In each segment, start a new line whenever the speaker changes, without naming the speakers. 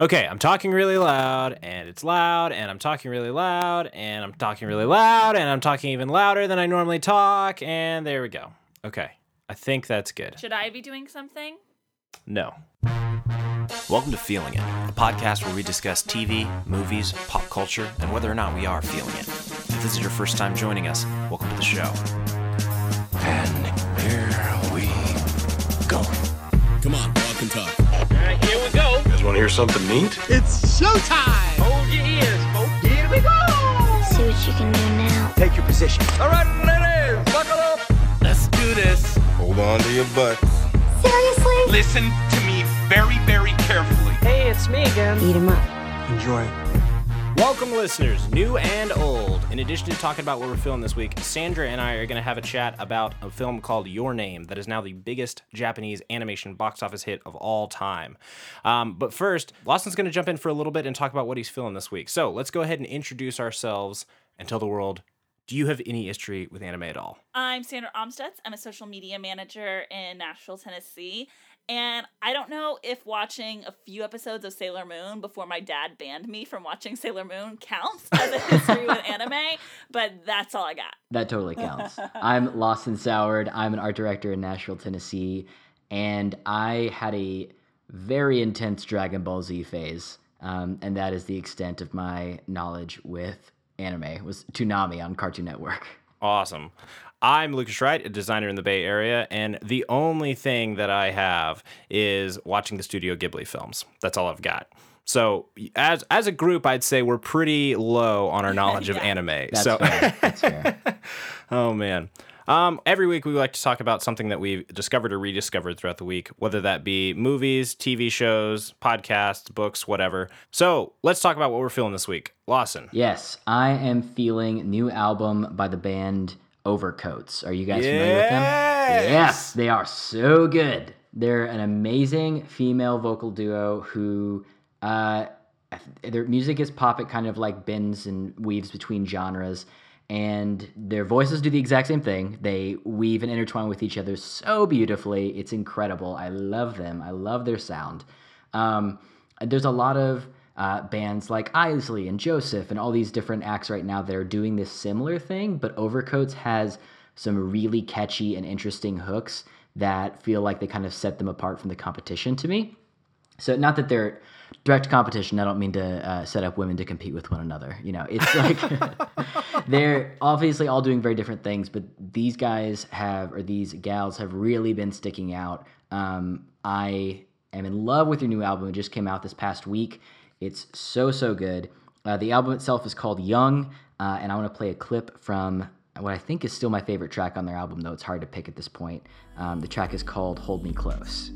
Okay, I'm talking really loud, and it's loud, and I'm talking really loud, and I'm talking really loud, and I'm talking even louder than I normally talk, and there we go. Okay, I think that's good.
Should I be doing something?
No. Welcome to Feeling It, a podcast where we discuss TV, movies, pop culture, and whether or not we are feeling it. If this is your first time joining us, welcome to the show.
And here we go.
Come on, walk and talk.
Hear something neat?
It's showtime!
Hold your ears, folks. Here we go.
See what you can do now.
Take your position. Alright, ladies, buckle up. Let's do this.
Hold on to your butts.
Seriously?
Listen to me very, very carefully.
Hey, it's me again.
Eat 'em up.
Enjoy.
Welcome, listeners, new and old. In addition to talking about what we're feeling this week, Sandra and I are going to have a chat about a film called Your Name that is now the biggest Japanese animation box office hit of all time. Um, but first, Lawson's going to jump in for a little bit and talk about what he's feeling this week. So let's go ahead and introduce ourselves and tell the world do you have any history with anime at all?
I'm Sandra Omstutz. I'm a social media manager in Nashville, Tennessee. And I don't know if watching a few episodes of Sailor Moon before my dad banned me from watching Sailor Moon counts as a history with anime, but that's all I got.
That totally counts. I'm Lawson Soured. I'm an art director in Nashville, Tennessee, and I had a very intense Dragon Ball Z phase, um, and that is the extent of my knowledge with anime. It was Toonami on Cartoon Network.
Awesome. I'm Lucas Wright, a designer in the Bay Area, and the only thing that I have is watching the Studio Ghibli films. That's all I've got. So as as a group, I'd say we're pretty low on our knowledge of anime.
That's
so
fair. That's fair.
oh man. Um, every week we like to talk about something that we've discovered or rediscovered throughout the week, whether that be movies, TV shows, podcasts, books, whatever. So let's talk about what we're feeling this week. Lawson.
Yes, I am feeling new album by the band Overcoats. Are you guys familiar with them?
Yes!
Yes, they are so good. They're an amazing female vocal duo who uh, their music is pop. It kind of like bends and weaves between genres, and their voices do the exact same thing. They weave and intertwine with each other so beautifully. It's incredible. I love them. I love their sound. Um, there's a lot of uh, bands like Isley and Joseph and all these different acts right now that are doing this similar thing, but Overcoats has some really catchy and interesting hooks that feel like they kind of set them apart from the competition to me. So not that they're direct competition. I don't mean to uh, set up women to compete with one another. You know, it's like they're obviously all doing very different things, but these guys have or these gals have really been sticking out. Um, I am in love with your new album. It just came out this past week. It's so so good. Uh, the album itself is called Young, uh, and I want to play a clip from what I think is still my favorite track on their album, though it's hard to pick at this point. Um, the track is called "Hold Me Close."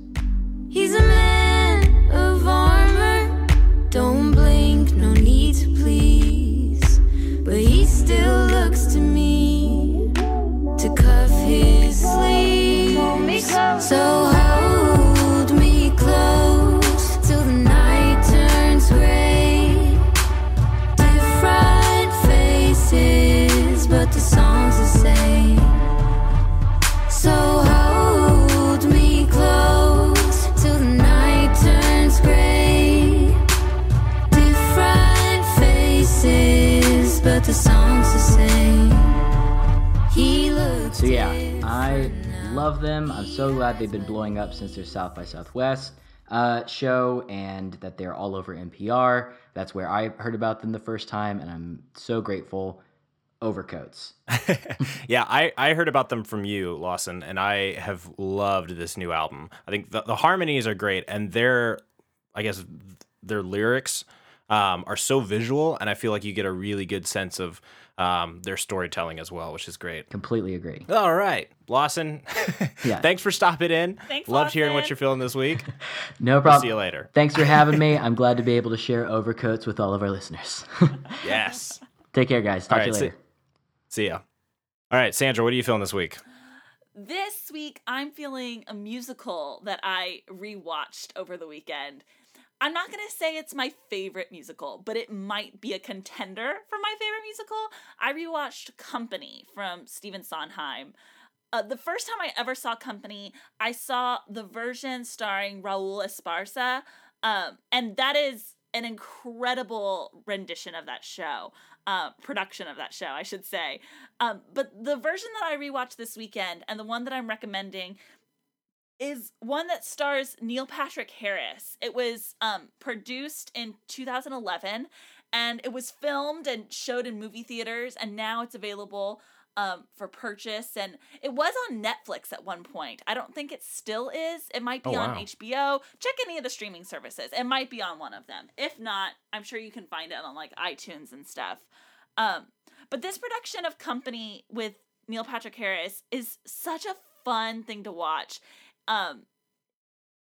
He's a man of armor. Don't blink, no need to please. But he still looks to me to cuff his sleeves. So
love them. I'm so glad they've been blowing up since their South by Southwest uh, show, and that they're all over NPR. That's where I heard about them the first time, and I'm so grateful. Overcoats.
yeah, I, I heard about them from you, Lawson, and I have loved this new album. I think the, the harmonies are great, and their, I guess, their lyrics um, are so visual, and I feel like you get a really good sense of um, their storytelling as well, which is great.
Completely agree.
All right, Lawson.
Yeah.
Thanks for stopping in.
Thanks,
Loved hearing what you're feeling this week.
No problem.
See you later.
Thanks for having me. I'm glad to be able to share overcoats with all of our listeners.
Yes.
Take care, guys. Talk
All
to you
right,
later.
See ya. All right, Sandra, what are you feeling this week?
This week, I'm feeling a musical that I rewatched over the weekend. I'm not going to say it's my favorite musical, but it might be a contender for my favorite musical. I rewatched Company from Stephen Sondheim. Uh, the first time I ever saw Company, I saw the version starring Raul Esparza Um, and that is an incredible rendition of that show, uh, production of that show, I should say. Um, but the version that I rewatched this weekend and the one that I'm recommending is one that stars Neil Patrick Harris. It was um, produced in 2011 and it was filmed and showed in movie theaters and now it's available um, for purchase and it was on Netflix at one point. I don't think it still is. It might be
Oh,
on
wow.
HBO. Check any of the streaming services. It might be on one of them. If not, I'm sure you can find it on like iTunes and stuff. Um, but this production of Company with Neil Patrick Harris is such a fun thing to watch. Um,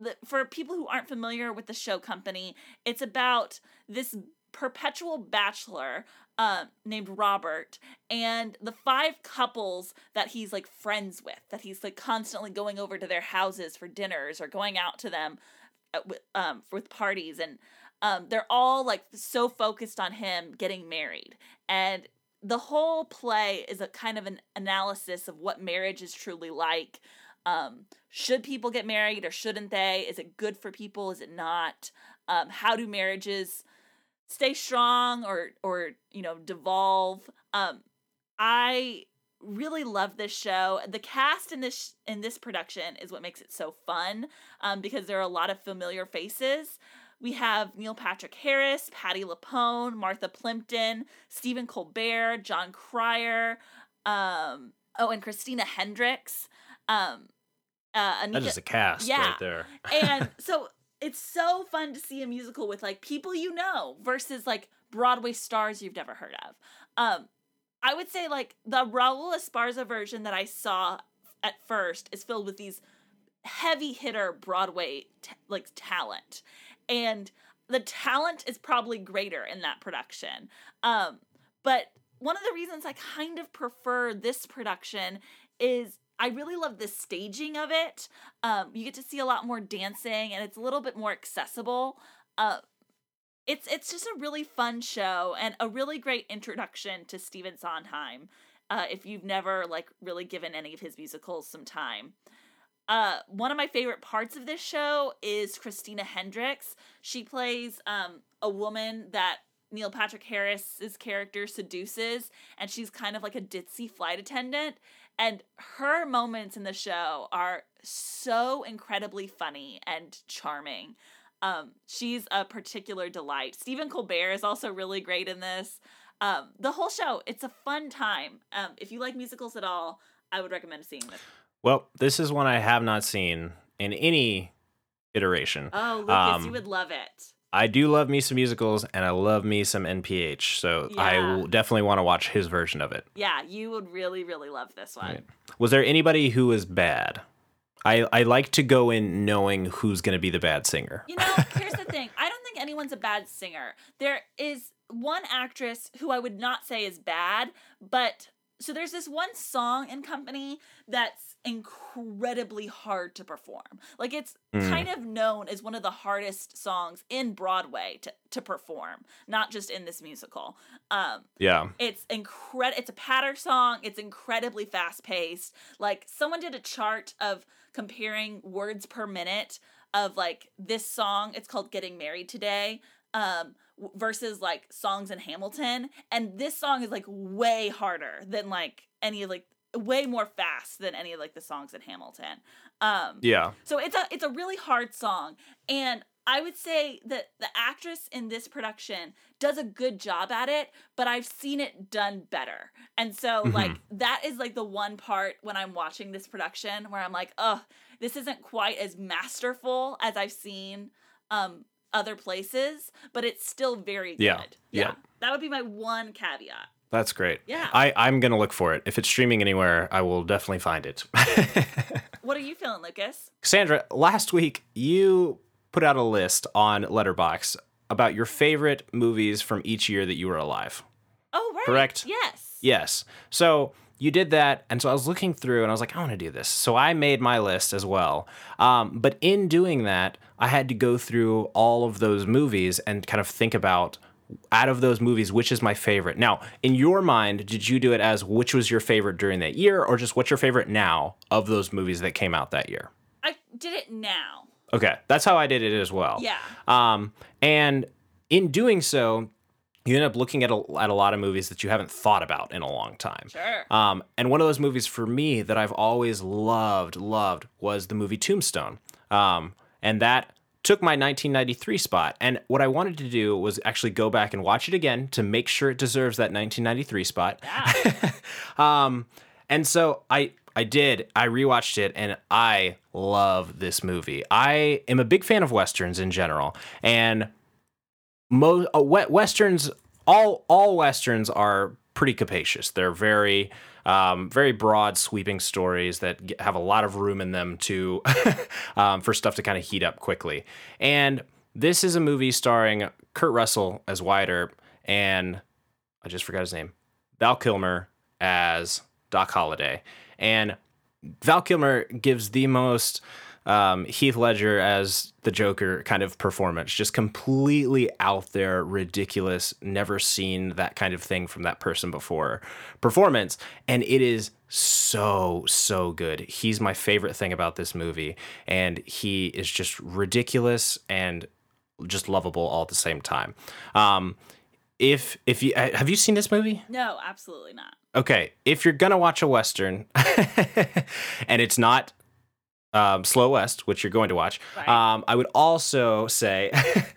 the, for people who aren't familiar with the show Company, it's about this perpetual bachelor uh, named Robert and the five couples that he's like friends with, that he's like constantly going over to their houses for dinners or going out to them uh, with, um, with parties. And um, they're all like so focused on him getting married. And the whole play is a kind of an analysis of what marriage is truly like. Um, should people get married or shouldn't they? Is it good for people? Is it not? Um, how do marriages stay strong or or you know devolve? Um, I really love this show. The cast in this in this production is what makes it so fun um, because there are a lot of familiar faces. We have Neil Patrick Harris, Patti LuPone, Martha Plimpton, Stephen Colbert, Jon Cryer, um, oh, and Christina Hendricks. Um, uh, Anika,
That is a cast
Yeah.
right there.
and so it's so fun to see a musical with like people you know versus like Broadway stars you've never heard of. Um, I would say like the Raul Esparza version that I saw at first is filled with these heavy hitter Broadway t- like talent, and the talent is probably greater in that production. Um, but one of the reasons I kind of prefer this production is I really love the staging of it. Um, you get to see a lot more dancing, and it's a little bit more accessible. Uh, it's it's just a really fun show and a really great introduction to Stephen Sondheim. Uh, if you've never like really given any of his musicals some time. Uh, one of my favorite parts of this show is Christina Hendricks. She plays um, a woman that Neil Patrick Harris's character seduces, and she's kind of like a ditzy flight attendant. And her moments in the show are so incredibly funny and charming. Um, she's a particular delight. Stephen Colbert is also really great in this. Um, the whole show, it's a fun time. Um, if you like musicals at all, I would recommend seeing this.
Well, this is one I have not seen in any iteration.
Oh, Lucas,
Um,
you would love it.
I do love me some musicals and I love me some NPH, so I will definitely want to watch his version of it.
Yeah, you would really, really love this one.
Right. Was there anybody who was bad? I, I like to go in knowing who's going to be the bad singer.
You know, here's the thing. I don't think anyone's a bad singer. There is one actress who I would not say is bad, but so there's this one song in company that's incredibly hard to perform. Like it's
Mm.
kind of known as one of the hardest songs in Broadway to, to perform, not just in this musical. Um
Yeah.
it's incredible. It's a patter song. It's incredibly fast paced. Like someone did a chart of comparing words per minute of like this song. It's called "Getting Married Today." Um, versus like songs in Hamilton, and this song is like way harder than like any of like way more fast than any of like the songs in Hamilton. Um,
Yeah.
so it's a it's a really hard song, and I would say that the actress in this production does a good job at it, but I've seen it done better. And so
Mhm.
like that is like the one part when I'm watching this production where I'm like, "Oh, this isn't quite as masterful as I've seen um other places, but it's still very good."
Yeah, yeah.
That would be my one caveat.
That's great.
Yeah.
I, I'm going to look for it. If it's streaming anywhere, I will definitely find it.
What are you feeling, Lucas?
Sandra, last week you put out a list on Letterboxd about your favorite movies from each year that you were alive.
Oh, right.
Correct?
Yes.
Yes. So you did that, and so I was looking through, and I was like, I want to do this. So I made my list as well. Um, but in doing that, I had to go through all of those movies and kind of think about out of those movies, which is my favorite. Now, in your mind, did you do it as which was your favorite during that year, or just what's your favorite now of those movies that came out that year?
I did it now.
Okay, that's how I did it as well.
Yeah.
Um, and in doing so, you end up looking at a, at a lot of movies that you haven't thought about in a long time.
Sure.
Um, and one of those movies for me that I've always loved, loved was the movie Tombstone. Um, and that took my 1993 spot. And what I wanted to do was actually go back and watch it again to make sure it deserves that 1993 spot. um, and so I I did. I rewatched it and I love this movie. I am a big fan of westerns in general, and most uh, westerns all all westerns are pretty capacious. They're very um, very broad, sweeping stories that have a lot of room in them to um, for stuff to kind of heat up quickly. And this is a movie starring Kurt Russell as Wyatt Earp and I just forgot his name, Val Kilmer as Doc Holliday, and Val Kilmer gives the most um, Heath Ledger as the Joker kind of performance, just completely out there, ridiculous, never seen that kind of thing from that person before performance, and it is so so good. He's my favorite thing about this movie, and he is just ridiculous and just lovable all at the same time. Um, if if you uh, have you seen this movie?
No, absolutely not.
Okay, if you're gonna watch a western, and it's not um, Slow West, which you're going to watch,
Right.
um, I would also say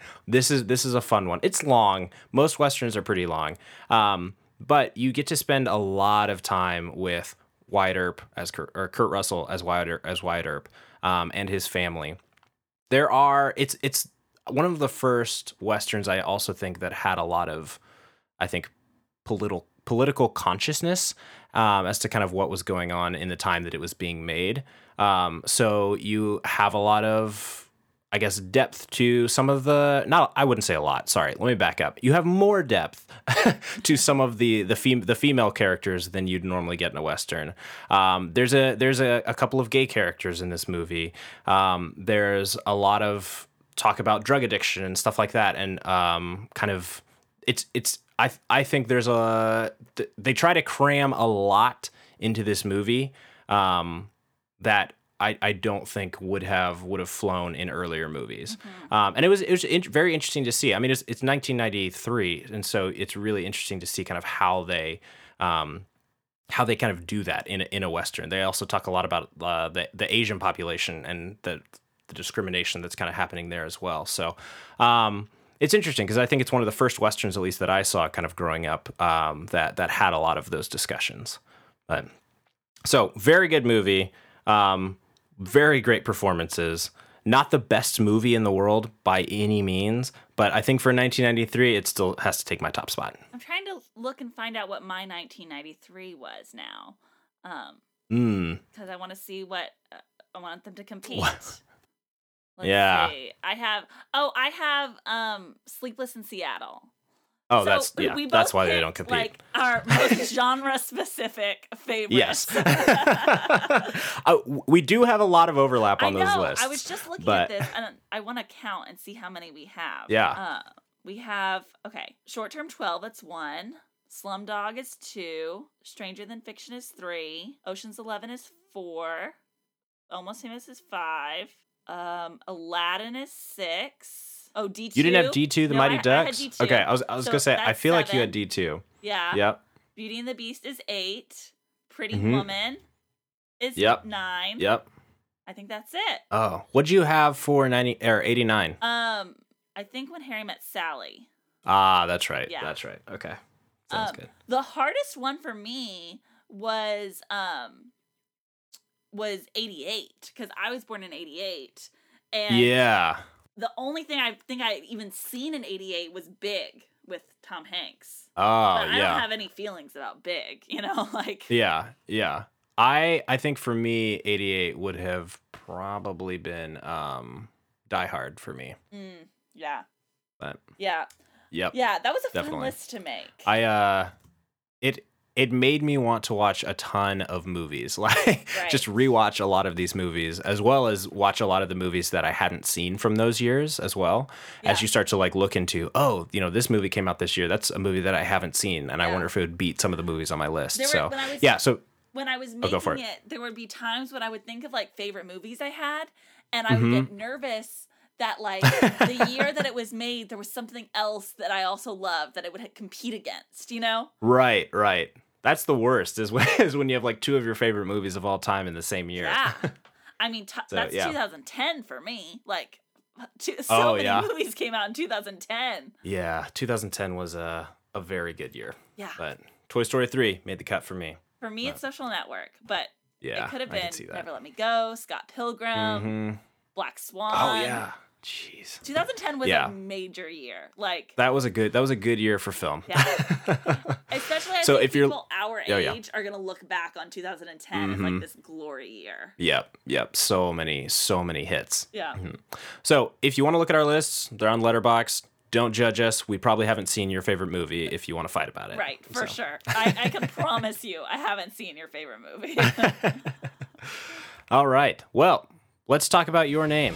this is this is a fun one. It's long. Most westerns are pretty long, um, but you get to spend a lot of time with Wyatt Earp as Kurt, or Kurt Russell as Wyatt Earp, as Wyatt Earp um, and his family. There are it's it's one of the first westerns I also think that had a lot of I think political political consciousness um, as to kind of what was going on in the time that it was being made. Um, so you have a lot of, I guess, depth to some of the. Not, I wouldn't say a lot. Sorry, let me back up. You have more depth to some of the the fem- the female characters than you'd normally get in a western. Um, there's a there's a, a couple of gay characters in this movie. Um, there's a lot of talk about drug addiction and stuff like that, and um, kind of it's it's I I think there's a th- they try to cram a lot into this movie um, that I, I don't think would have would have flown in earlier movies. Um, and it was it was in- very interesting to see. I mean, it's it's 1993, and so it's really interesting to see kind of how they. Um, how they kind of do that in a, in a western. They also talk a lot about uh, the the Asian population and the the discrimination that's kind of happening there as well. So um, it's interesting because I think it's one of the first westerns, at least that I saw, kind of growing up, um, that that had a lot of those discussions. But so very good movie, um, very great performances. Not the best movie in the world by any means, but I think for 1993, it still has to take my top spot.
I'm trying to look and find out what my 1993 was now, um,
Mm.
because I want to see what uh, I want them to compete.
What?
Let's
Yeah.
see. I have. Oh, I have um, Sleepless in Seattle.
Oh,
So
that's yeah. That's why they don't compete.
Like our most genre specific favorites.
Yes. uh, we do have a lot of overlap on those lists.
I was just looking
but-
at this, and I want to count and see how many we have.
Yeah.
Uh, we have okay. Short term twelve. That's one. Slumdog is two. Stranger Than Fiction is three. Ocean's Eleven is four. Almost Famous is five. Um, Aladdin is six. Oh, D two.
You didn't have D two, the
No,
Mighty
I- I had
Ducks.
D2.
okay, I was I was
So
gonna say I feel like you had. D two.
Yeah.
Yep.
Beauty and the Beast is eight. Pretty
Mhm.
Woman is
Yep.
nine.
Yep.
I think that's it.
Oh, what'd you have for ninety or eighty nine?
Um, I think when Harry met Sally.
Ah, that's right.
Yeah.
That's right. Okay. Sounds
Um,
good.
The hardest one for me was um was 88 because I was born in 88 and
Yeah.
The only thing I think I even seen in 88 was Big with Tom Hanks.
Oh,
but I
yeah.
don't have any feelings about Big, you know, like
Yeah, yeah. I I think for me, eighty eight would have probably been um Die Hard for me.
mm, yeah.
But
Yeah.
yep.
Yeah, that was a
Definitely.
fun list to make.
I uh it it made me want to watch a ton of movies. Like just rewatch a lot of these movies as well as watch a lot of the movies that I hadn't seen from those years as well. As you start to like look into, oh, you know, this movie came out this year. That's a movie that I haven't seen and I wonder if it would beat some of the movies on my list.
Were-
so
was-
yeah, so
when I was
Oh,
making it. there would be times when I would think of like favorite movies I had, and I would
Mm-hmm.
get nervous that like the year that it was made, there was something else that I also loved that it would compete against. You know?
Right, right. That's the worst is when, is when you have like two of your favorite movies of all time in the same year.
Yeah. I mean, t-
So,
that's
yeah.
2010 for me. Like, two, so
Oh,
many
yeah.
movies came out in 2010.
Yeah, 2010 was a, a very good year.
Yeah.
But Toy Story 3 made the cut for me.
For me, it's Social Network, but
Yeah.
it could have been. Never Let Me Go, Scott Pilgrim,
Mhm.
Black Swan.
Oh yeah. Jeez.
2010 was
Yeah.
a major year. Like,
That was a good that was a good year for film.
Yeah. especially I
So
think
if you're-
people our
Oh, yeah.
age are gonna look back on 2010 as
Mhm.
like this glory year.
Yep, yep. So many, so many hits.
Yeah.
So if you want to look at our lists, they're on Letterboxd. Don't judge us. We probably haven't seen your favorite movie if you want to fight about it.
Right, for
So-
sure. I, I can promise you, I haven't seen your favorite movie.
All right. Well, let's talk about your name.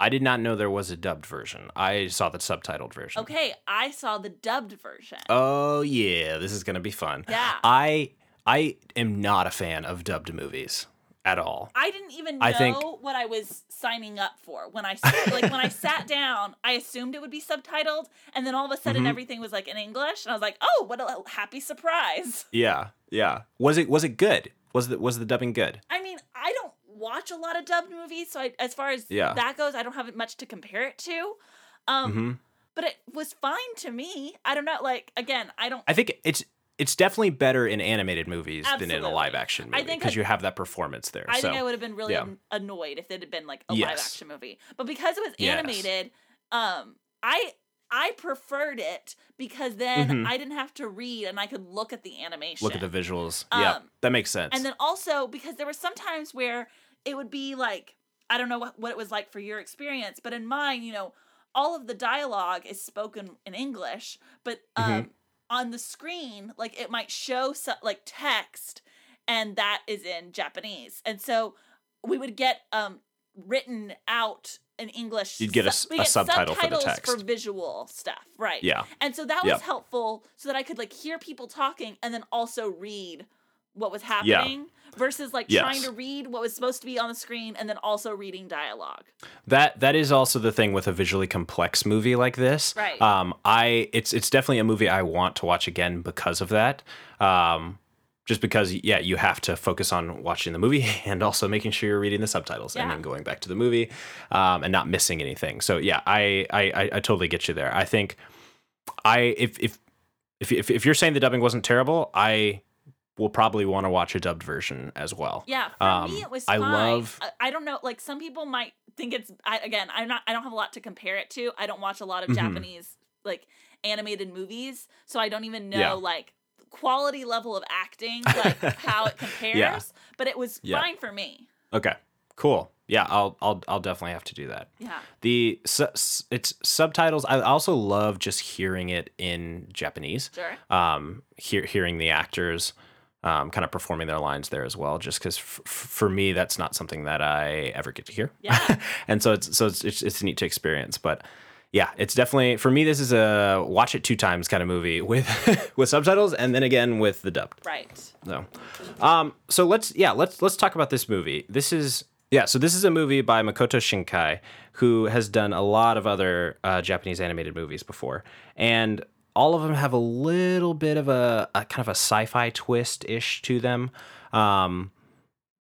I did not know there was a dubbed version. I saw the subtitled version.
Okay, I saw the dubbed version.
Oh yeah, this is gonna be fun.
Yeah.
I I am not a fan of dubbed movies at all.
I didn't even know
I think-
what I was signing up for when I like when I sat down. I assumed it would be subtitled, and then all of a sudden
Mhm.
everything was like in English, and I was like, "Oh, what a happy surprise!"
Yeah, yeah. Was it was it good? Was the was the dubbing good?
I mean, I don't watch a lot of dubbed movies, so I, as far as
Yeah.
that goes, I don't have much to compare it to. Um,
hmm
but it was fine to me. I don't know. Like again, I don't.
I think it's it's definitely better in animated movies than in a live action movie because you have that performance there.
I
so
think I would have been really
yeah.
annoyed if it had been like a live action movie. But because it was
Yes.
animated, um, I I preferred it because then
Mhm.
I didn't have to read and I could look at the animation.
look at the visuals. yeah,
Um,
that makes sense.
And then also because there were some times where it would be like I don't know what, what it was like for your experience, but in mine, you know, all of the dialogue is spoken in English, but um,
Mhm.
on the screen, like it might show so, like text, and that is in Japanese, and so we would get um written out in English.
You'd get a
su-
a
get
subtitle for the text.
for visual stuff, right?
Yeah.
and so that was helpful, so that I could like hear people talking and then also read what was
Yeah.
Versus like
Yes.
trying to read what was supposed to be on the screen and then also reading dialogue.
That that is also the thing with a visually complex movie like this.
Right.
Um, I it's it's definitely a movie I want to watch again because of that. Um, just because yeah, you have to focus on watching the movie and also making sure you're reading the subtitles and then going back to the movie um, and not missing anything. So yeah, I, I I I totally get you there. I think I if if if, if you're saying the dubbing wasn't terrible, I will probably want to watch a dubbed version as well.
Yeah, for
Um,
me it was
I love-
I, I don't know, like some people might think it's I, again, I'm not I don't have a lot to compare it to. I don't watch a lot of
Mhm.
Japanese like animated movies, so I don't even know
Yeah.
like quality level of acting, like how it compares, Yeah. but it was
Yeah.
fine for me.
Okay. Cool. Yeah, I'll I'll I'll definitely have to do that.
Yeah.
The su- it's subtitles. I also love just hearing it in Japanese.
Sure.
Um, hear, hearing the actors, um, kind of performing their lines there as well. Just because f- for me, that's not something that I ever get to hear.
Yeah.
and so it's so it's, it's it's neat to experience. But yeah, it's definitely for me. This is a watch it two times kind of movie with with subtitles, and then again with the dubbed.
Right.
No. Um, so let's yeah, let's let's talk about this movie. This is yeah, so this is a movie by Makoto Shinkai, who has done a lot of other uh, Japanese animated movies before, and all of them have a little bit of a, a kind of a sci-fi twist ish to them. Um,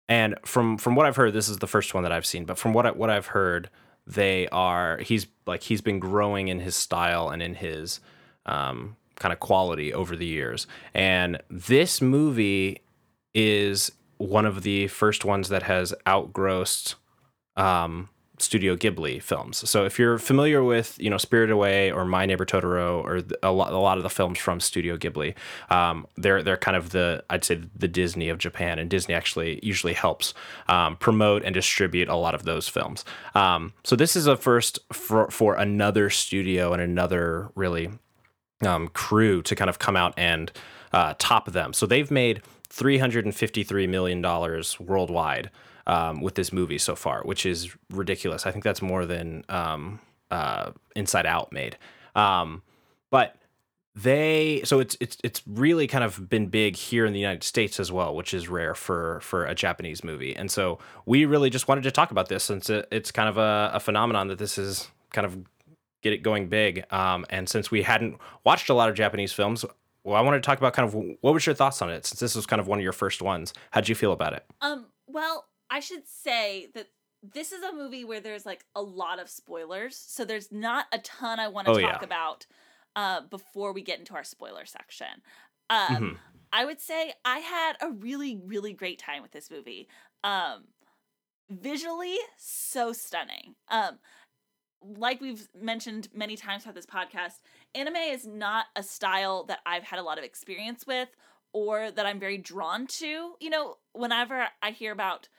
and from from what I've heard, this is the first one that I've seen. But from what I, what I've heard, they are he's like he's been growing in his style and in his um, kind of quality over the years. And this movie is one of the first ones that has outgrossed um, Studio Ghibli films. So if you're familiar with you know Spirited Away or My Neighbor Totoro or a lot a lot of the films from Studio Ghibli, um, they're they're kind of the I'd say the Disney of Japan, and Disney actually usually helps um, promote and distribute a lot of those films. Um, so this is a first for for another studio and another really um, crew to kind of come out and uh, top them. So they've made three hundred and fifty three million dollars worldwide um, with this movie so far, which is ridiculous. I think that's more than um, uh, Inside Out made. Um, but they so it's it's it's really kind of been big here in the United States as well, which is rare for for a Japanese movie. And so we really just wanted to talk about this since it, it's kind of a, a phenomenon that this is kind of get it going big. Um, and since we hadn't watched a lot of Japanese films, well, I wanted to talk about kind of what was your thoughts on it since this was kind of one of your first ones. How'd you feel about it?
Um, well, I should say that this is a movie where there's like a lot of spoilers, so there's not a ton I want to
Oh,
talk
yeah.
about uh, before we get into our spoiler section. Um,
Mhm.
I would say I had a really, really great time with this movie. Um, visually, so stunning. Um, like we've mentioned many times throughout this podcast, anime is not a style that I've had a lot of experience with or that I'm very drawn to. You know, whenever I hear about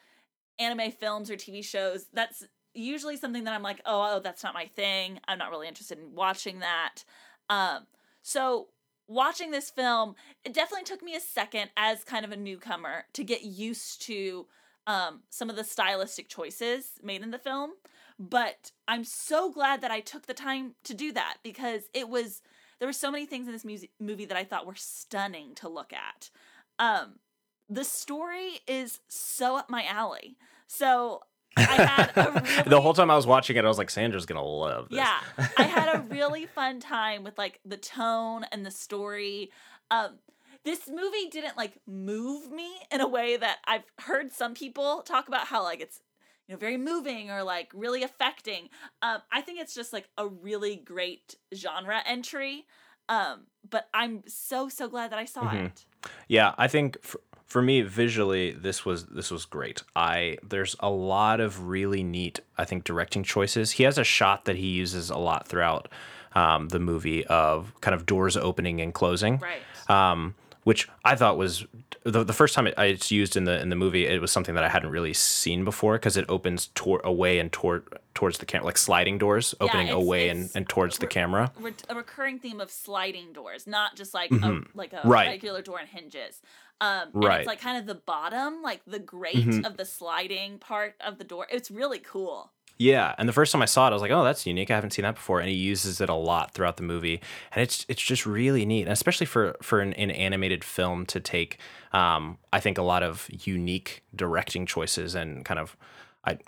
anime films or TV shows, that's usually something that I'm like, oh, oh, that's not my thing. I'm not really interested in watching that. Um, so watching this film, it definitely took me a second as kind of a newcomer to get used to um, some of the stylistic choices made in the film. But I'm so glad that I took the time to do that because it was there were so many things in this movie that I thought were stunning to look at. Um, the story is so up my alley. So I had a really
the whole time I was watching it, I was like, Sandra's gonna love this.
yeah, I had a really fun time with like the tone and the story. Um, this movie didn't like move me in a way that I've heard some people talk about how like it's you know very moving or like really affecting. Um, I think it's just like a really great genre entry. Um, but I'm so so glad that I saw
Mhm.
it.
Yeah, I think for, for me visually this was this was great. I there's a lot of really neat I think directing choices. He has a shot that he uses a lot throughout um, the movie of kind of doors opening and closing.
Right.
Um, which I thought was the, the first time it, it's used in the in the movie. It was something that I hadn't really seen before because it opens toward away and toward towards the camera, like sliding doors opening
it's-
away and,
it's
and towards the camera.
re- a recurring theme of sliding doors, not just like
Mhm.
a like a
Right.
regular door and hinges. Um,
Right.
it's like kind of the bottom, like the grate
Mhm.
of the sliding part of the door. It's really cool.
Yeah, and the first time I saw it, I was like, "Oh, that's unique. I haven't seen that before." And he uses it a lot throughout the movie, and it's it's just really neat, and especially for for an, an animated film to take. Um, I think a lot of unique directing choices and kind of, I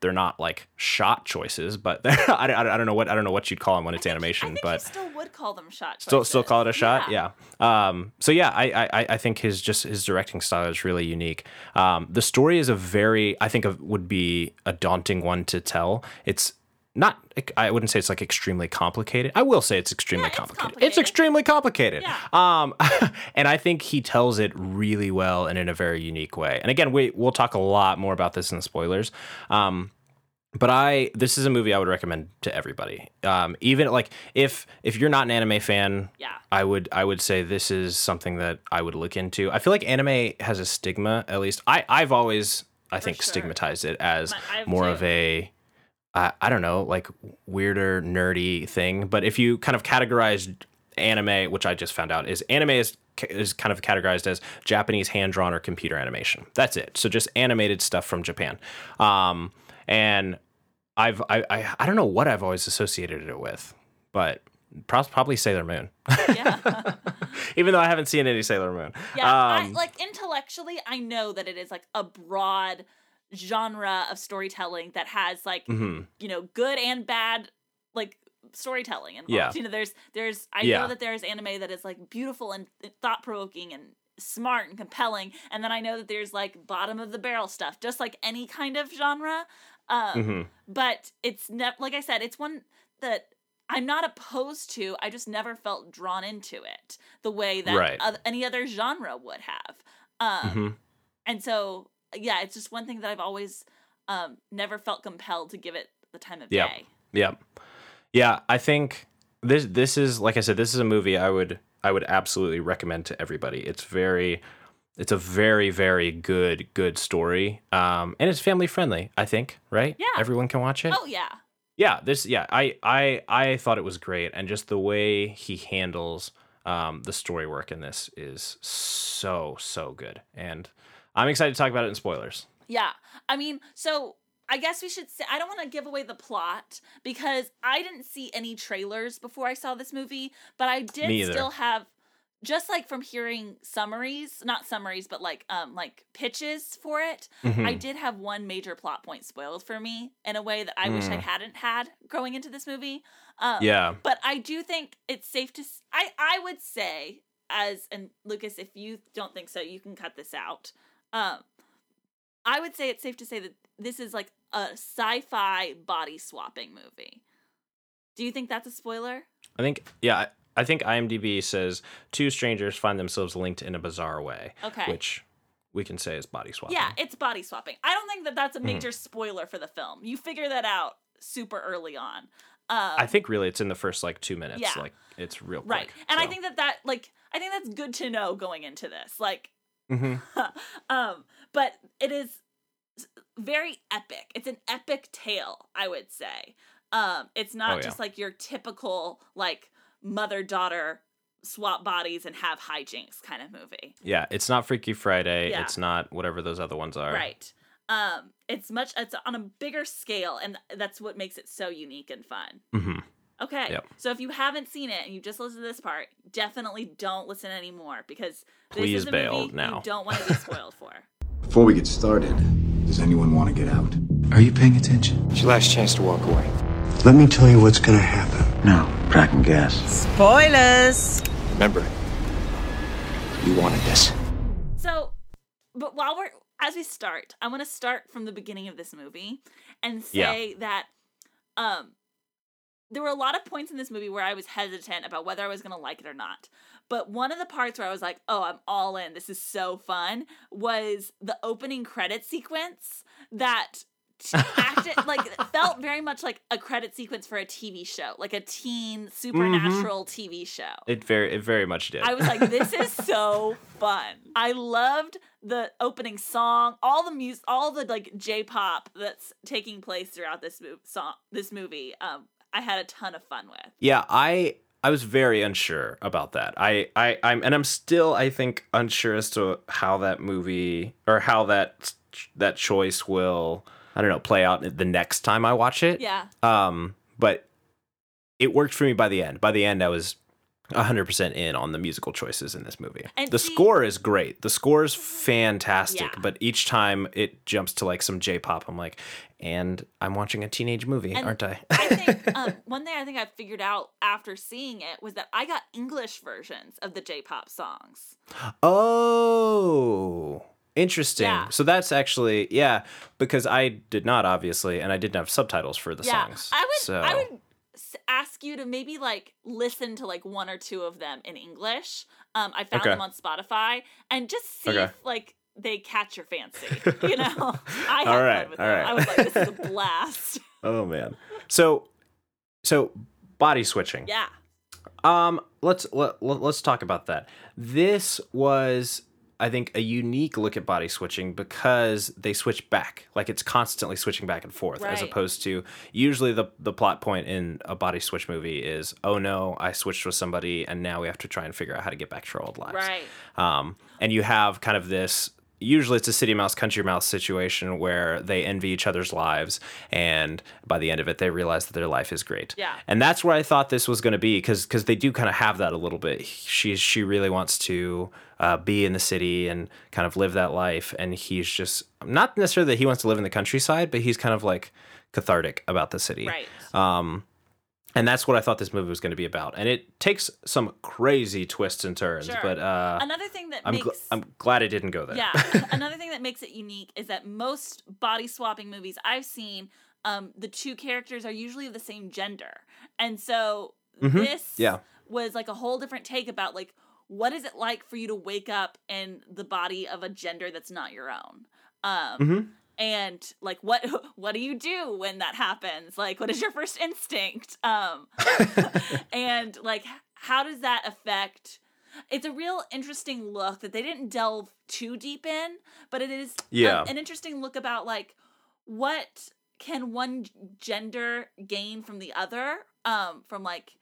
they're not like shot choices, but I, I, I don't know what I don't know what you'd call them when it's animation,
I think
but
you still would call them shot.
still still call it a shot? Yeah, um so yeah I, I i think his just his directing style is really unique. Um the story is a very i think of, would be a daunting one to tell. It's not i wouldn't say it's like extremely complicated i will say it's extremely
it's
complicated. it's extremely complicated
Yeah.
um and i think he tells it really well and in a very unique way and again we we'll talk a lot more about this in the spoilers um but I this is a movie I would recommend to everybody. Um, even like if if you're not an anime fan,
Yeah.
I would I would say this is something that I would look into. I feel like anime has a stigma. At least I I've always I think
sure.
stigmatized it as
My- I have
more
too.
of a I I don't know like weirder nerdy thing. But if you kind of categorize anime, which I just found out is anime is is kind of categorized as Japanese hand drawn or computer animation. That's it. So just animated stuff from Japan. Um, and I've I, I I don't know what I've always associated it with, but probably Sailor Moon.
Yeah.
Even though I haven't seen any Sailor Moon.
Yeah, I,
Um,
like intellectually, I know that it is like a broad genre of storytelling that has like
mhm.
you know good and bad like storytelling and
Yeah.
You know, there's there's I
Yeah.
know that there's anime that is like beautiful and thought provoking and smart and compelling, and then I know that there's like bottom of the barrel stuff, just like any kind of genre. Um,
Mhm.
But it's never like I said, it's one that. I'm not opposed to. I just never felt drawn into it the way that
Right.
any other genre would have. Um,
Mhm.
and so yeah it's just one thing that i've always um never felt compelled to give it the time of
Yeah.
day.
Yeah. Yeah, I think this this is like I said, this is a movie I would I would absolutely recommend to everybody. It's very it's a very very good good story. Um and it's family friendly, I think, right?
Yeah.
Everyone can watch it.
Oh yeah.
Yeah, this yeah, I I I thought it was great and just the way he handles um the story work in this is so so good. And I'm excited to talk about it in spoilers.
Yeah. I mean, so I guess we should say I don't want to give away the plot because I didn't see any trailers before I saw this movie, but I did still have just like from hearing summaries, not summaries, but like um like pitches for it,
Mm-hmm.
I did have one major plot point spoiled for me in a way that I wish I hadn't had going into this movie. Um,
Mm. Yeah.
but I do think it's safe to. s- I I would say as and Lucas, if you don't think so, you can cut this out. Um, I would say it's safe to say that this is like a sci-fi body swapping movie. Do you think that's a spoiler?
I think yeah, I, think IMDb says two strangers find themselves linked in a bizarre way.
Okay.
Which we can say is body swapping.
Yeah, it's body swapping. I don't think that that's
Mm-hmm.
a major spoiler for the film. You figure that out super early on. Um,
I think really it's in the first like two minutes.
Yeah.
Like it's real quick.
right, and I think that that like I think that's good to know going into this. Like
Mhm.
um, but it is very epic. It's an epic tale, I would say. Um, it's not
Oh, yeah.
just like your typical like mother daughter swap bodies and have hijinks kind of movie.
Yeah, it's not Freaky Friday.
Yeah.
It's not whatever those other ones are.
Right. Um, it's much it's on a bigger scale, and that's what makes it so unique and fun.
hmm
Okay.
Yep.
So if you haven't seen it and you just listened to this part, definitely don't listen anymore because this
Please
is a
bail
movie
now.
you don't want to be spoiled for.
Before we get started, does anyone want to get out?
Are you paying attention?
It's your last chance to walk away.
Let me tell you what's gonna happen. No, tracking gas.
Spoilers!
Remember, you wanted this.
So, but while we're as we start, I want to start from the beginning of this movie and
Yeah.
say that um there were a lot of points in this movie where I was hesitant about whether I was going to like it or not. But one of the parts where I was like, "Oh, I'm all in. This is so fun." was the opening credit sequence that acted like felt very much like a credit sequence for a TV show, like a teen supernatural TV show.
It very it very much did.
I was like, this is so fun. I loved the opening song, all the music, all the like J-pop that's taking place throughout this move, song, this movie. Um, I had a ton of fun with.
Yeah, I I was very unsure about that. I I I'm and I'm still I think unsure as to how that movie or how that that choice will I don't know play out the next time I watch it.
Yeah.
Um, but it worked for me by the end. By the end, I was 100% in on the musical choices in this movie.
And
the
see-
score is great. The score is fantastic,
Yeah.
but each time it jumps to like some J-pop, I'm like, and I'm watching a teenage movie,
And
aren't I?
I think um, one thing I think I figured out after seeing it was that I got English versions of the J-pop songs.
Oh, interesting.
Yeah.
So that's actually yeah, because I did not obviously, and I didn't have subtitles for the
yeah,
songs.
I would.
So
I would ask you to maybe like listen to like one or two of them in English. Um, I found
Okay.
them on Spotify and just see
Okay.
if like they catch your fancy. You know, I had
All
fun with
all
them.
right.
I was like, this is a blast.
oh man. So so body switching.
yeah.
Um, let's let, let, let's talk about that. This was, I think, a unique look at body switching because they switch back. Like it's constantly switching back and forth, as opposed to usually the the plot point in a body switch movie is, oh no, I switched with somebody, and now we have to try and figure out how to get back to our old lives.
Right.
Um, and you have kind of this. Usually, it's a city mouse, country mouse situation where they envy each other's lives, and by the end of it, they realize that their life is great.
Yeah.
And that's where I thought this was going to be, because because they do kind of have that a little bit. She she really wants to uh, be in the city and kind of live that life, and he's just not necessarily that he wants to live in the countryside, but he's kind of like cathartic about the city.
Right.
Um, and that's what I thought this movie was going to be about, and it takes some crazy twists and turns.
Sure.
But uh,
Another thing that
I'm
makes
gl- I'm glad it didn't go there.
yeah another thing that makes it unique is that most body swapping movies i've seen um, the two characters are usually the same gender and so
Mhm.
this
Yeah.
was like a whole different take about like what is it like for you to wake up in the body of a gender that's not your own um,
Mhm.
And like what what do you do when that happens like what is your first instinct um and like how does that affect it's a real interesting look that they didn't delve too deep in but it is um,
Yeah.
an interesting look about like what can one gender gain from the other um from like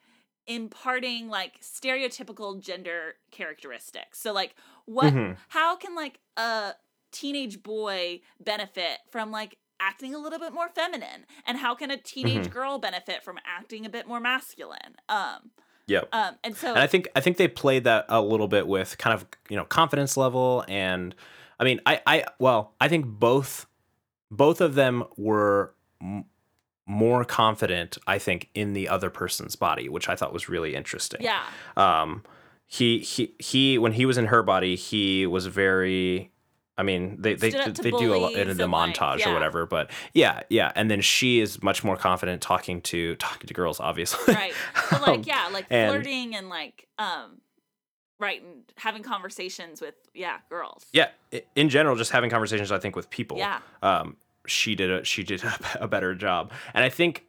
imparting like stereotypical gender characteristics so like what
Mhm.
how can like a teenage boy benefit from like acting a little bit more feminine and how can a teenage
Mhm.
girl benefit from acting a bit more masculine um
Yep.
um and so
and I think I think they played that a little bit with kind of you know confidence level and I mean I I well I think both both of them were m- more confident I think in the other person's body which I thought was really interesting.
yeah
Um he he he when he was in her body he was very I mean they they
to
they do a lot in the
like,
montage
yeah.
or whatever but yeah yeah and then she is much more confident talking to talking to girls obviously.
right but like
Um,
yeah like
and-
flirting and like um right and having conversations with yeah girls
yeah in general just having conversations i think with people
Yeah.
um she did a she did a, a better job and i think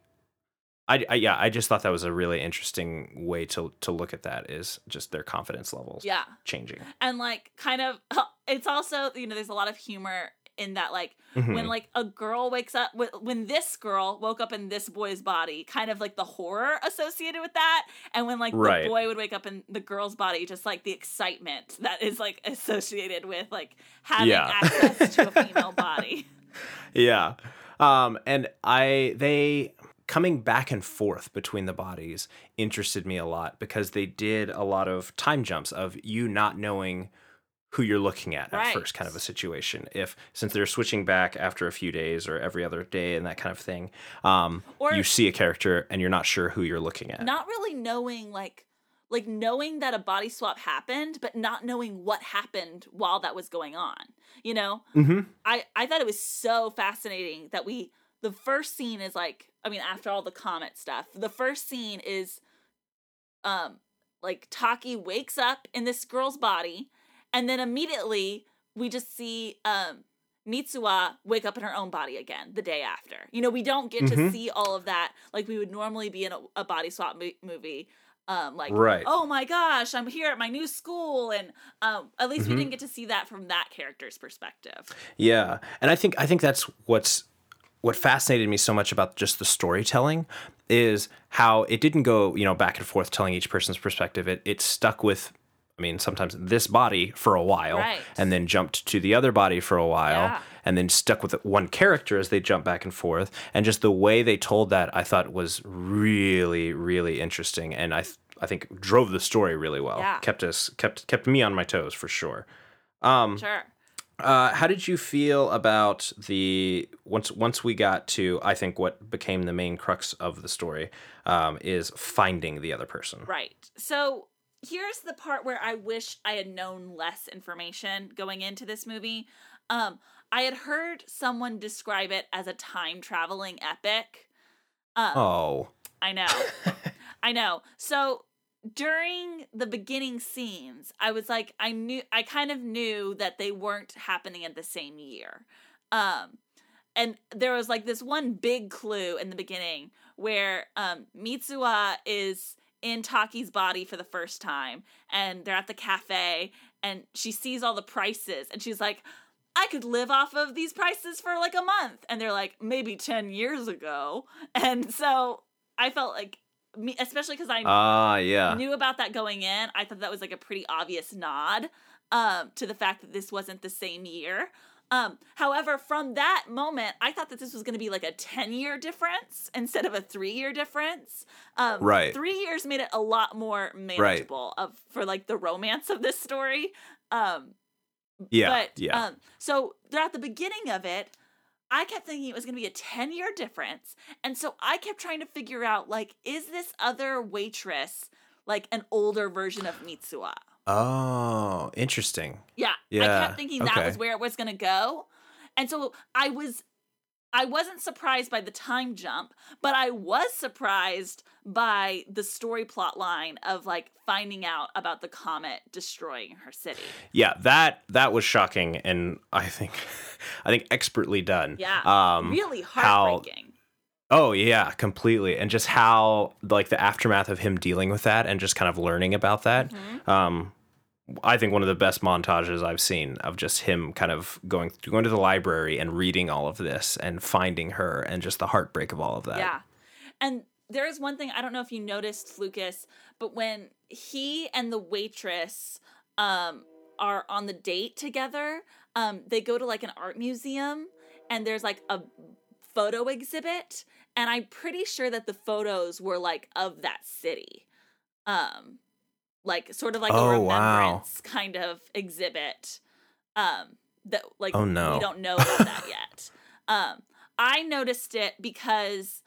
I, I yeah i just thought that was a really interesting way to to look at that is just their confidence levels
yeah
changing
and like kind of it's also you know there's a lot of humor in that like
Mhm.
when like a girl wakes up when this girl woke up in this boy's body kind of like the horror associated with that and when like
Right.
the boy would wake up in the girl's body just like the excitement that is like associated with like having
Yeah.
access to a female body
yeah um and i they coming back and forth between the bodies interested me a lot because they did a lot of time jumps of you not knowing who you're looking at at
Right.
first kind of a situation if since they're switching back after a few days or every other day and that kind of thing um
Or-
you see a character and you're not sure who you're looking at
not really knowing like like knowing that a body swap happened but not knowing what happened while that was going on you know
mm-hmm.
I I thought it was so fascinating that we the first scene is like I mean after all the comet stuff the first scene is um like Taki wakes up in this girl's body and then immediately we just see um Mitsuha wake up in her own body again the day after. You know, we don't get to
Mhm.
see all of that like we would normally be in a, a body swap mo- movie. Um, like,
Right.
oh my gosh, I'm here at my new school, and um, at least we
Mhm.
didn't get to see that from that character's perspective.
Yeah, and I think I think that's what's what fascinated me so much about just the storytelling is how it didn't go you know back and forth telling each person's perspective. It it stuck with. I mean, sometimes this body for a while,
Right.
and then jumped to the other body for a while,
Yeah.
and then stuck with one character as they jump back and forth. And just the way they told that, I thought was really, really interesting, and I th- I think drove the story really well.
Yeah.
Kept us kept kept me on my toes for sure. Um,
Sure.
Uh, how did you feel about the once once we got to I think what became the main crux of the story um, is finding the other person.
Right. So here's the part where I wish I had known less information going into this movie. Um, I had heard someone describe it as a time traveling epic. Um,
Oh,
I know. I know. So during the beginning scenes, I was like, I knew, I kind of knew that they weren't happening at the same year. Um, and there was like this one big clue in the beginning where um, Mitsuha is in Taki's body for the first time, and they're at the cafe, and she sees all the prices, and she's like, I could live off of these prices for like a month. And they're like, maybe 10 years ago. And so I felt like, me, especially because I
ah, yeah,
knew about that going in, I thought that was like a pretty obvious nod um, to the fact that this wasn't the same year. Um, however, from that moment, I thought that this was going to be like a 10 year difference instead of a three year difference. Um,
Right.
Three years made it a lot more manageable of for like the romance of this story. Um,
yeah,
but
yeah.
um, so throughout the beginning of it, I kept thinking it was going to be a 10 year difference. And so I kept trying to figure out like, is this other waitress like an older version of Mitsuha?
oh, interesting.
Yeah.
yeah.
I kept thinking that was where it was going to go. And so I was I wasn't surprised by the time jump, but I was surprised by the story plot line of like finding out about the comet destroying her city.
Yeah, that that was shocking and I think I think expertly done.
Yeah.
Um
really
how-
heartbreaking.
Oh yeah, completely. And just how like the aftermath of him dealing with that and just kind of learning about that.
Mm-hmm.
Um I think one of the best montages I've seen of just him kind of going going to the library and reading all of this and finding her and just the heartbreak of all of that.
Yeah. And there is one thing I don't know if you noticed, Lucas, but when he and the waitress um are on the date together, um, they go to like an art museum and there's like a photo exhibit, and I'm pretty sure that the photos were like of that city. Um like sort of like
Oh,
a
wow.
remembrance kind of exhibit. Um that like
Oh, no.
we don't know about that yet. Um I noticed it because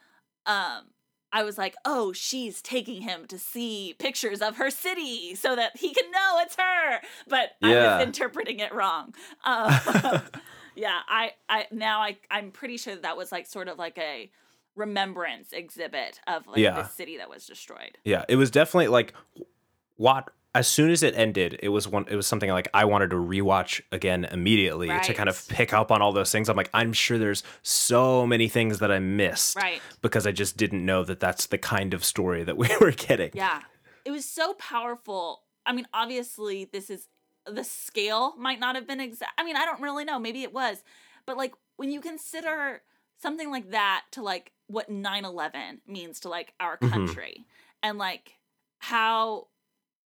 um I was like, "Oh, she's taking him to see pictures of her city so that he can know it's her." But I was interpreting it wrong. Um, yeah, I I now I I'm pretty sure that, that was like sort of like a remembrance exhibit of like
Yeah.
the city that was destroyed.
Yeah, it was definitely like what as soon as it ended, it was one it was something like I wanted to rewatch again immediately to kind of pick up on all those things. I'm like I'm sure there's so many things that I missed
Right.
because I just didn't know that that's the kind of story that we were getting.
Yeah. It was so powerful. I mean, obviously, this is the scale might not have been exact. I mean, I don't really know. Maybe it was. But like when you consider something like that to like what 9/11 means to like our
Mhm.
country and like how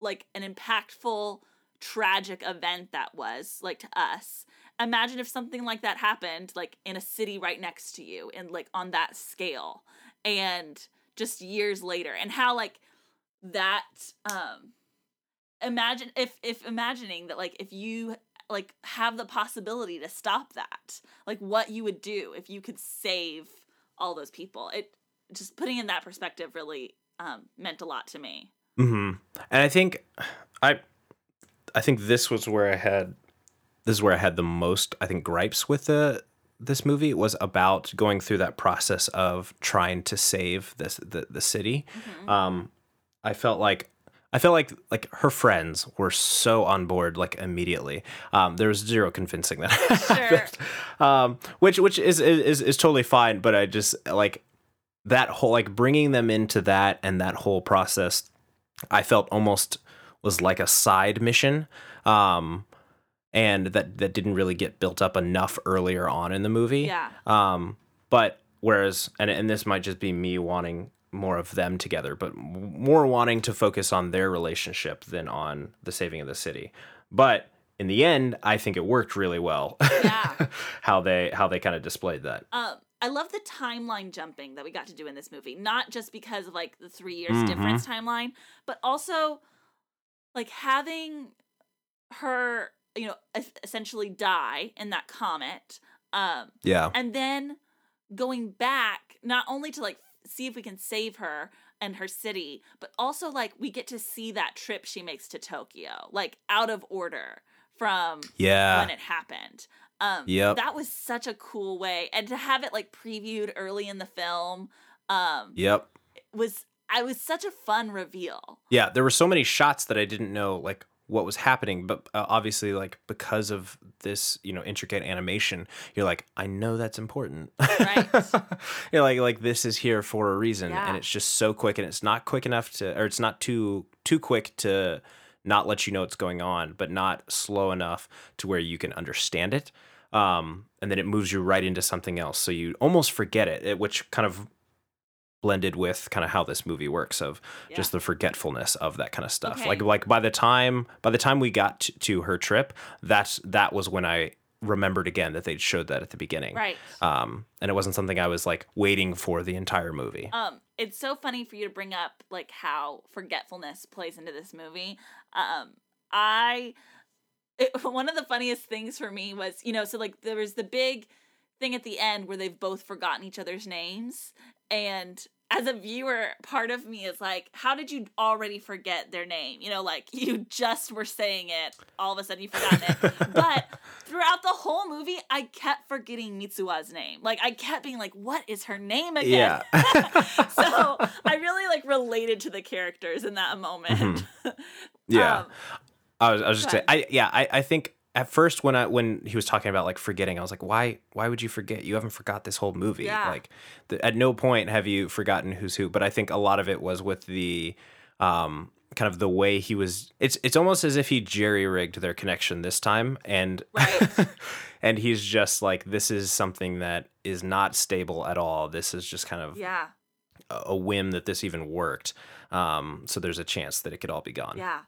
like an impactful tragic event that was like to us. Imagine if something like that happened like in a city right next to you and like on that scale and just years later and how like that um imagine if if imagining that like if you like have the possibility to stop that like what you would do if you could save all those people it just putting in that perspective really um meant a lot to me
hmm And I think I I think this was where I had this is where I had the most I think gripes with the this movie was about going through that process of trying to save this the the city. Um I felt like I felt like like her friends were so on board like immediately. Um, there was zero convincing that happened. Um, which which is, is is totally fine, but I just like that whole like bringing them into that and that whole process I felt almost was like a side mission. Um and that that didn't really get built up enough earlier on in the movie.
Yeah.
Um but whereas and and this might just be me wanting more of them together, but more wanting to focus on their relationship than on the saving of the city. But in the end, I think it worked really well.
Yeah.
how they how they kind of displayed that.
um i love the timeline jumping that we got to do in this movie not just because of like the three years
Mhm.
difference timeline but also like having her you know essentially die in that comet um
Yeah.
and then going back not only to like see if we can save her and her city but also like we get to see that trip she makes to tokyo like out of order from
Yeah.
when it happened um
Yep.
that was such a cool way and to have it like previewed early in the film um
Yep.
was i was such a fun reveal
Yeah, there were so many shots that I didn't know like what was happening, but uh, obviously like because of this, you know, intricate animation, you're like, I know that's important.
Right.
you're like like this is here for a reason
Yeah.
and it's just so quick and it's not quick enough to or it's not too too quick to not let you know what's going on, but not slow enough to where you can understand it. Um, and then it moves you right into something else. So you almost forget it, which kind of blended with kind of how this movie works of just the forgetfulness of that kind of stuff.
Okay.
Like like by the time by the time we got to, to her trip, that's that was when I remembered again that they'd showed that at the beginning.
Right.
Um, and it wasn't something I was like waiting for the entire movie.
Um, it's so funny for you to bring up like how forgetfulness plays into this movie. Um, I it, one of the funniest things for me was you know so like there was the big thing at the end where they've both forgotten each other's names and as a viewer, part of me is like, how did you already forget their name? You know, like you just were saying it, all of a sudden you forgot it. but throughout the whole movie, I kept forgetting Mitsuha's name. Like I kept being like, what is her name again?
Yeah.
so I really like related to the characters in that moment.
Mm-hmm. Yeah.
Um,
I was, I was just saying, I yeah, I, I think at first when I when he was talking about like forgetting, I was like, why why would you forget? You haven't forgot this whole movie.
Yeah.
Like, the, at no point have you forgotten who's who. But I think a lot of it was with the um kind of the way he was. It's it's almost as if he jerry rigged their connection this time, and
Right.
and he's just like, this is something that is not stable at all. This is just kind of
yeah.
a a whim that this even worked. Um, so there's a chance that it could all be gone.
Yeah.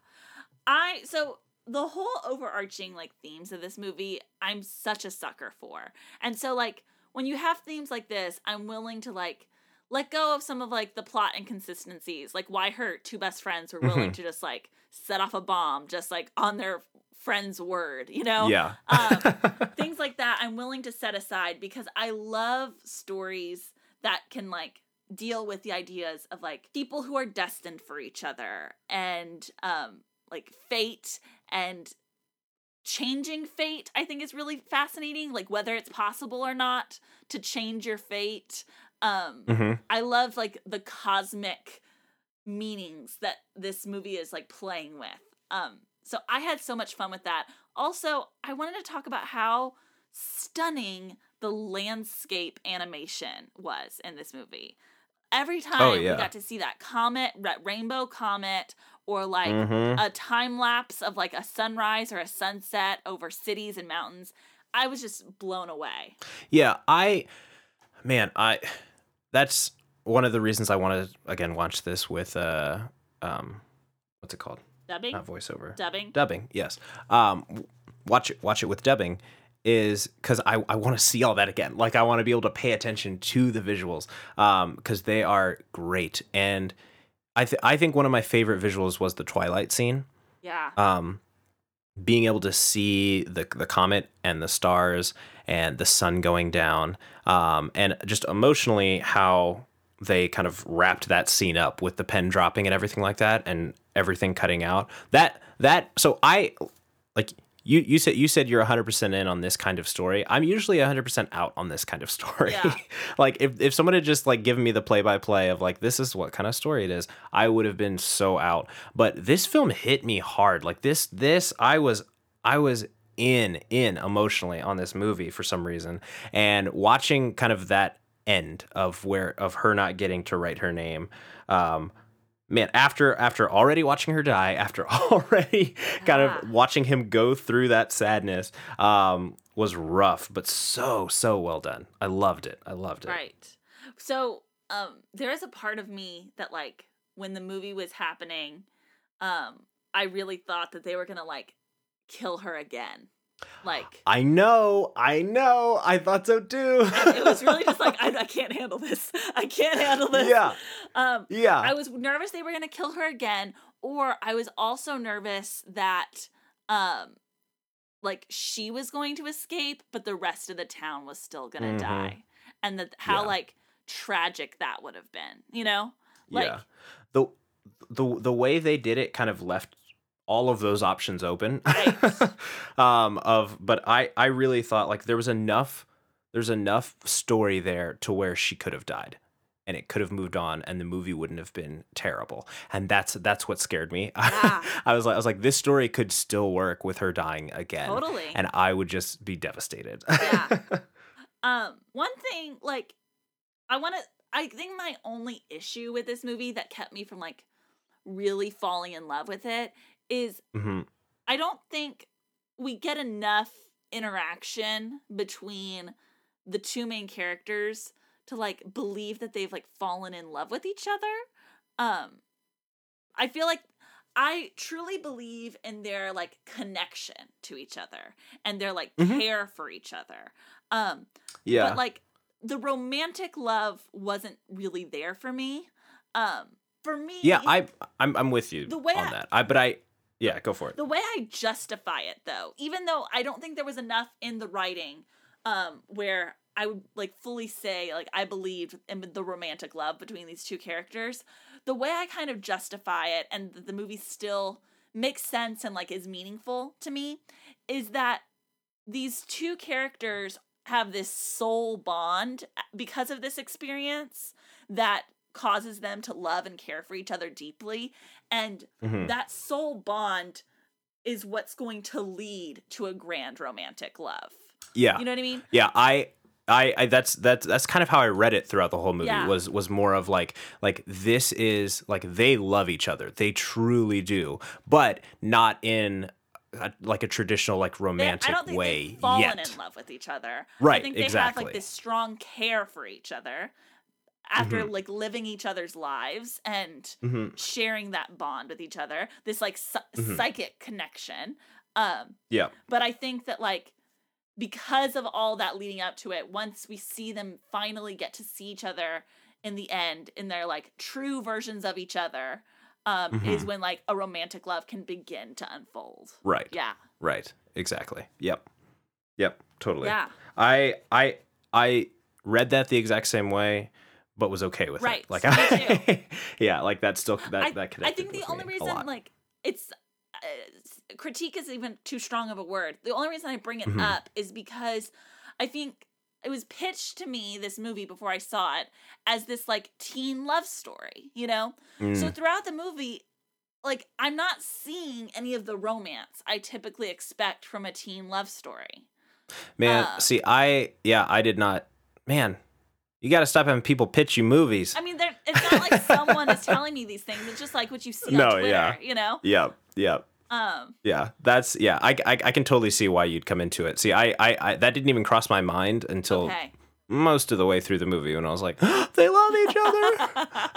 I so the whole overarching like themes of this movie, I'm such a sucker for. And so like when you have themes like this, I'm willing to like let go of some of like the plot inconsistencies. Like why hurt two best friends were willing
Mhm.
to just like set off a bomb just like on their friend's word, you know?
Yeah.
um, things like that I'm willing to set aside because I love stories that can like deal with the ideas of like people who are destined for each other and um like fate and changing fate I think is really fascinating like whether it's possible or not to change your fate um
Mhm.
I love like the cosmic meanings that this movie is like playing with. Um so I had so much fun with that. Also, I wanted to talk about how stunning the landscape animation was in this movie. Every time
Oh, yeah.
we got to see that comet, that rainbow comet, or like
Mhm.
a time lapse of like a sunrise or a sunset over cities and mountains, I was just blown away.
Yeah, I man, I that's one of the reasons I want to again watch this with uh um what's it called?
Dubbing?
Not voiceover.
Dubbing?
Dubbing, yes. Um watch it watch it with dubbing is cuz I I want to see all that again. Like I want to be able to pay attention to the visuals um cuz they are great and I th- I think one of my favorite visuals was the twilight scene
Yeah.
um, being able to see the the comet and the stars and the sun going down, um, and just emotionally how they kind of wrapped that scene up with the pen dropping and everything like that, and everything cutting out. That that so I like you you said you said you're 100% in on this kind of story. I'm usually 100% out on this kind of story.
Yeah.
like if if someone had just like given me the play by play of like this is what kind of story it is, I would have been so out. But this film hit me hard. Like this this I was I was in in emotionally on this movie for some reason and watching kind of that end of where of her not getting to write her name um man after after already watching her die after already kind
Ah.
of watching him go through that sadness um was rough but so so well done i loved it i loved it
Right. So, um, there is a part of me that like when the movie was happening, um, I really thought that they were gonna like kill her again. Like
i know i know i thought so too
it was really just like I, I can't handle this. I can't handle this.
Yeah.
Um
Yeah.
I was nervous they were gonna kill her again, or I was also nervous that um like she was going to escape, but the rest of the town was still gonna
Mhm.
die. And that how
Yeah.
like tragic that would have been, you know? Like
yeah the the the way they did it kind of left all of those options open. Um of but i i really thought like there was enough there's enough story there to where she could have died and it could have moved on and the movie wouldn't have been terrible. And that's that's what scared me. I was like i was like this story could still work with her dying again.
Totally.
and i would just be devastated. Yeah.
Um, one thing, like, I want to. I think my only issue with this movie that kept me from like really falling in love with it is
hmm
I don't think we get enough interaction between the two main characters to like believe that they've like fallen in love with each other. Um I feel like I truly believe in their like connection to each other and their like
Mhm.
care for each other. Um
Yeah.
but like the romantic love wasn't really there for me. Um for me
yeah i i'm, I'm with you
The way
on
I-
that i but i yeah go for it
the way I justify it though, even though I don't think there was enough in the writing um where I would like fully say like I believed in the romantic love between these two characters. The way I kind of justify it and the movie still makes sense and like is meaningful to me is that these two characters have this soul bond uh, because of this experience that causes them to love and care for each other deeply and
Mhm.
that soul bond is what's going to lead to a grand romantic love
Yeah.
you know what i mean
Yeah, I I, I that's that's that's kind of how I read it throughout the whole movie
Yeah.
was was more of like like this is like they love each other. They truly do. But not in a, like a traditional like
They-
romantic
think
way
fallen
yet.
in love with each other
right i
think they have
exactly.
like this strong care for each other after
Mhm.
like living each other's lives and
Mhm.
sharing that bond with each other this like psy-
Mhm.
psychic connection um
Yeah.
but i think that like because of all that leading up to it once we see them finally get to see each other in the end in their like true versions of each other um is
Mhm.
when like a romantic love can begin to unfold
Right.
yeah
Right. Exactly. Yep. Yep. Totally.
Yeah.
I I I read that the exact same way, but was okay with
Right,
it. Like I, yeah, like that still that
I,
that
I think the only reason like it's uh, critique is even too strong of a word. The only reason I bring it
Mhm.
up is because I think it was pitched to me this movie before I saw it as this like teen love story, you know? So
Mm.
throughout the movie like I'm not seeing any of the romance I typically expect from a teen love story.
Man,
uh,
see, I yeah, I did not. Man, you got to stop having people pitch you movies.
I mean, it's not like someone is telling me these things. It's just like what you see on
No,
Twitter,
yeah.
you know?
Yep, yep,
Um
yeah. That's yeah. I, I I can totally see why you'd come into it. See, I I, I that didn't even cross my mind until
Okay.
most of the way through the movie when I was like, they love each other.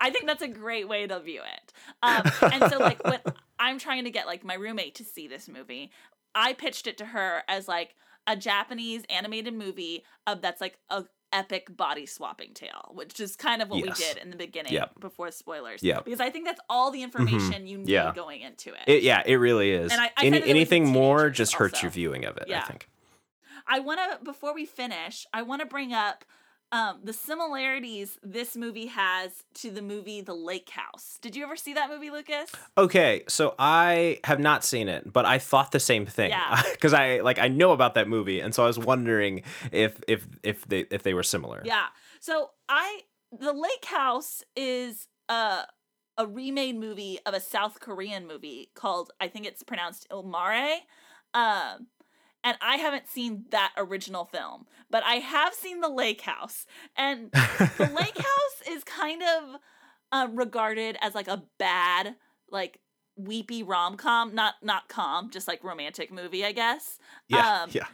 I think that's a great way to view it. Um, and so, like, when I'm trying to get like my roommate to see this movie, I pitched it to her as like a Japanese animated movie of that's like a epic body swapping tale, which is kind of what
Yes.
we did in the beginning
Yep.
before spoilers.
Yep.
Because I think that's all the information you need
Yeah.
going into it.
It, yeah, it really is.
And I- I
Any,
said it was
anything more just hurts
also.
your viewing of it. I think.
I want to before we finish, I want to bring up um, the similarities this movie has to the movie The Lake House. Did you ever see that movie, Lucas?
Okay, so I have not seen it, but I thought the same thing
Yeah.
because I like I know about that movie, and so I was wondering if if if they if they were similar.
Yeah. So I The Lake House is a a remade movie of a South Korean movie called I think it's pronounced Il Mare. Um and I haven't seen that original film, but I have seen The Lake House. And The Lake House is kind of uh, regarded as like a bad like weepy rom-com, not not com, just like romantic movie, I guess.
Yeah,
Um,
yeah.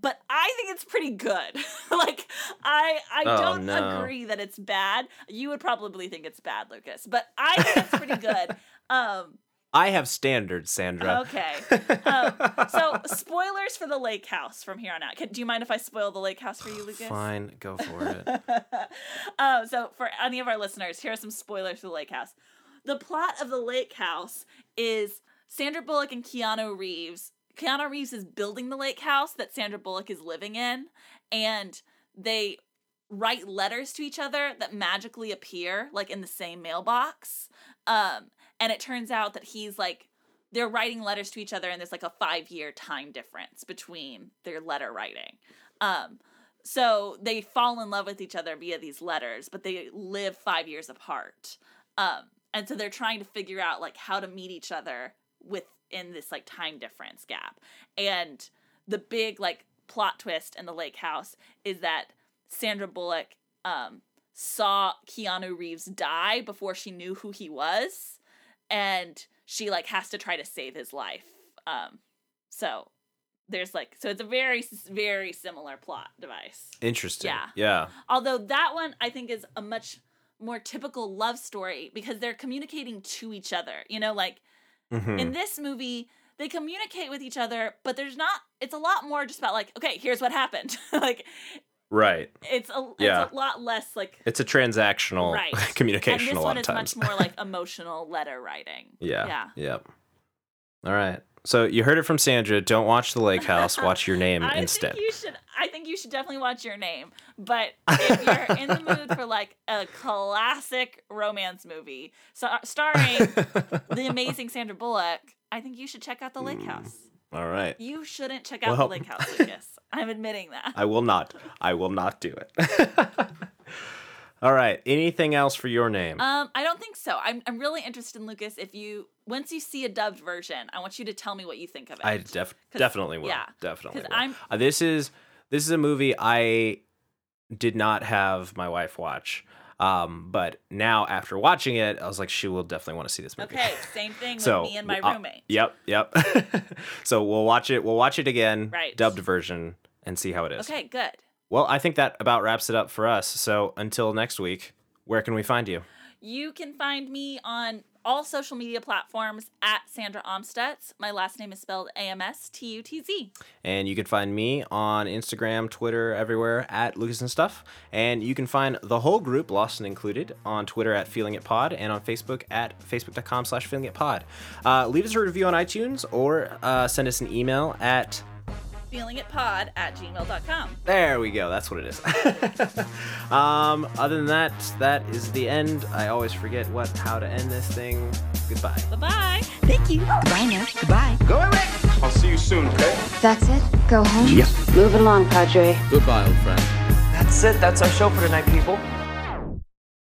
but I think it's pretty good. like I I
Oh,
don't
no.
agree that it's bad. You would probably think it's bad, Lucas, but I think it's pretty good. Um
I have standards, Sandra.
okay. Um, so spoilers for the Lake House from here on out. Can, do you mind if I spoil the Lake House for you, Lucas?
Fine, go for it.
um, so for any of our listeners, here are some spoilers for the Lake House. The plot of the Lake House is Sandra Bullock and Keanu Reeves. Keanu Reeves is building the lake house that Sandra Bullock is living in, and they write letters to each other that magically appear like in the same mailbox. Um, and it turns out that he's like they're writing letters to each other, and there's like a five year time difference between their letter writing. Um, so they fall in love with each other via these letters, but they live five years apart. Um, and so they're trying to figure out like how to meet each other within this like time difference gap. And the big like plot twist in the lake house is that Sandra Bullock um, saw Keanu Reeves die before she knew who he was, and she like has to try to save his life. Um, so there's like so it's a very very similar plot device.
Interesting.
Yeah.
Yeah.
Although that one I think is a much more typical love story because they're communicating to each other. You know, like
Mhm.
in this movie, they communicate with each other, but there's not it's a lot more just about like, okay, here's what happened. like
Right.
it's a
Yeah.
a lot less like
It's a transactional
right
communication
and this
a lot
one
of
is
times.
much more like emotional letter writing.
yeah.
Yeah.
Yep. All right. So you heard it from Sandra. Don't watch The Lake House. Watch Your Name
I
instead.
think you should. I think you should definitely watch Your Name. But if you're in the mood for like a classic romance movie, so, uh, starring the amazing Sandra Bullock, I think you should check out The Lake hmm. House.
All right.
You shouldn't check out
Well-
The Lake House, Lucas. I'm admitting that.
I will not. I will not do it. All right. Anything else for your name?
Um, I don't think so. I'm I'm really interested in Lucas. If you once you see a dubbed version, I want you to tell me what you think of it.
I def- definitely will.
yeah,
definitely. will.
I'm-
Uh, this is this is a movie I did not have my wife watch. Um, but now after watching it, I was like, she will definitely want to see this movie.
Okay, same thing with
So
me and my
uh,
roommate.
yep, yep. so we'll watch it. We'll watch it again,
Right.
dubbed version, and see how it is.
Okay, good.
Well, I think that about wraps it up for us. So until next week, where can we find you?
You can find me on all social media platforms at Sandra Amstutz. My last name is spelled A M S T U T Z.
And you can find me on Instagram, Twitter, everywhere at Lucas and Stuff. And you can find the whole group, Lost and Included, on Twitter at Feeling It Pod and on Facebook at facebook.com slash Feeling It Pod. Uh, leave us a review on iTunes or uh, send us an email at
Feelingitpod at gmail.com.
There we go. That's what it is. um, other than that, that is the end. I always forget what how to end this thing. Goodbye.
Bye bye.
Thank you. Goodbye now. Goodbye.
Go away. I'll see you soon, okay?
That's it. Go home.
Move it along, Padre.
Goodbye, old friend.
That's it. That's our show for tonight, people.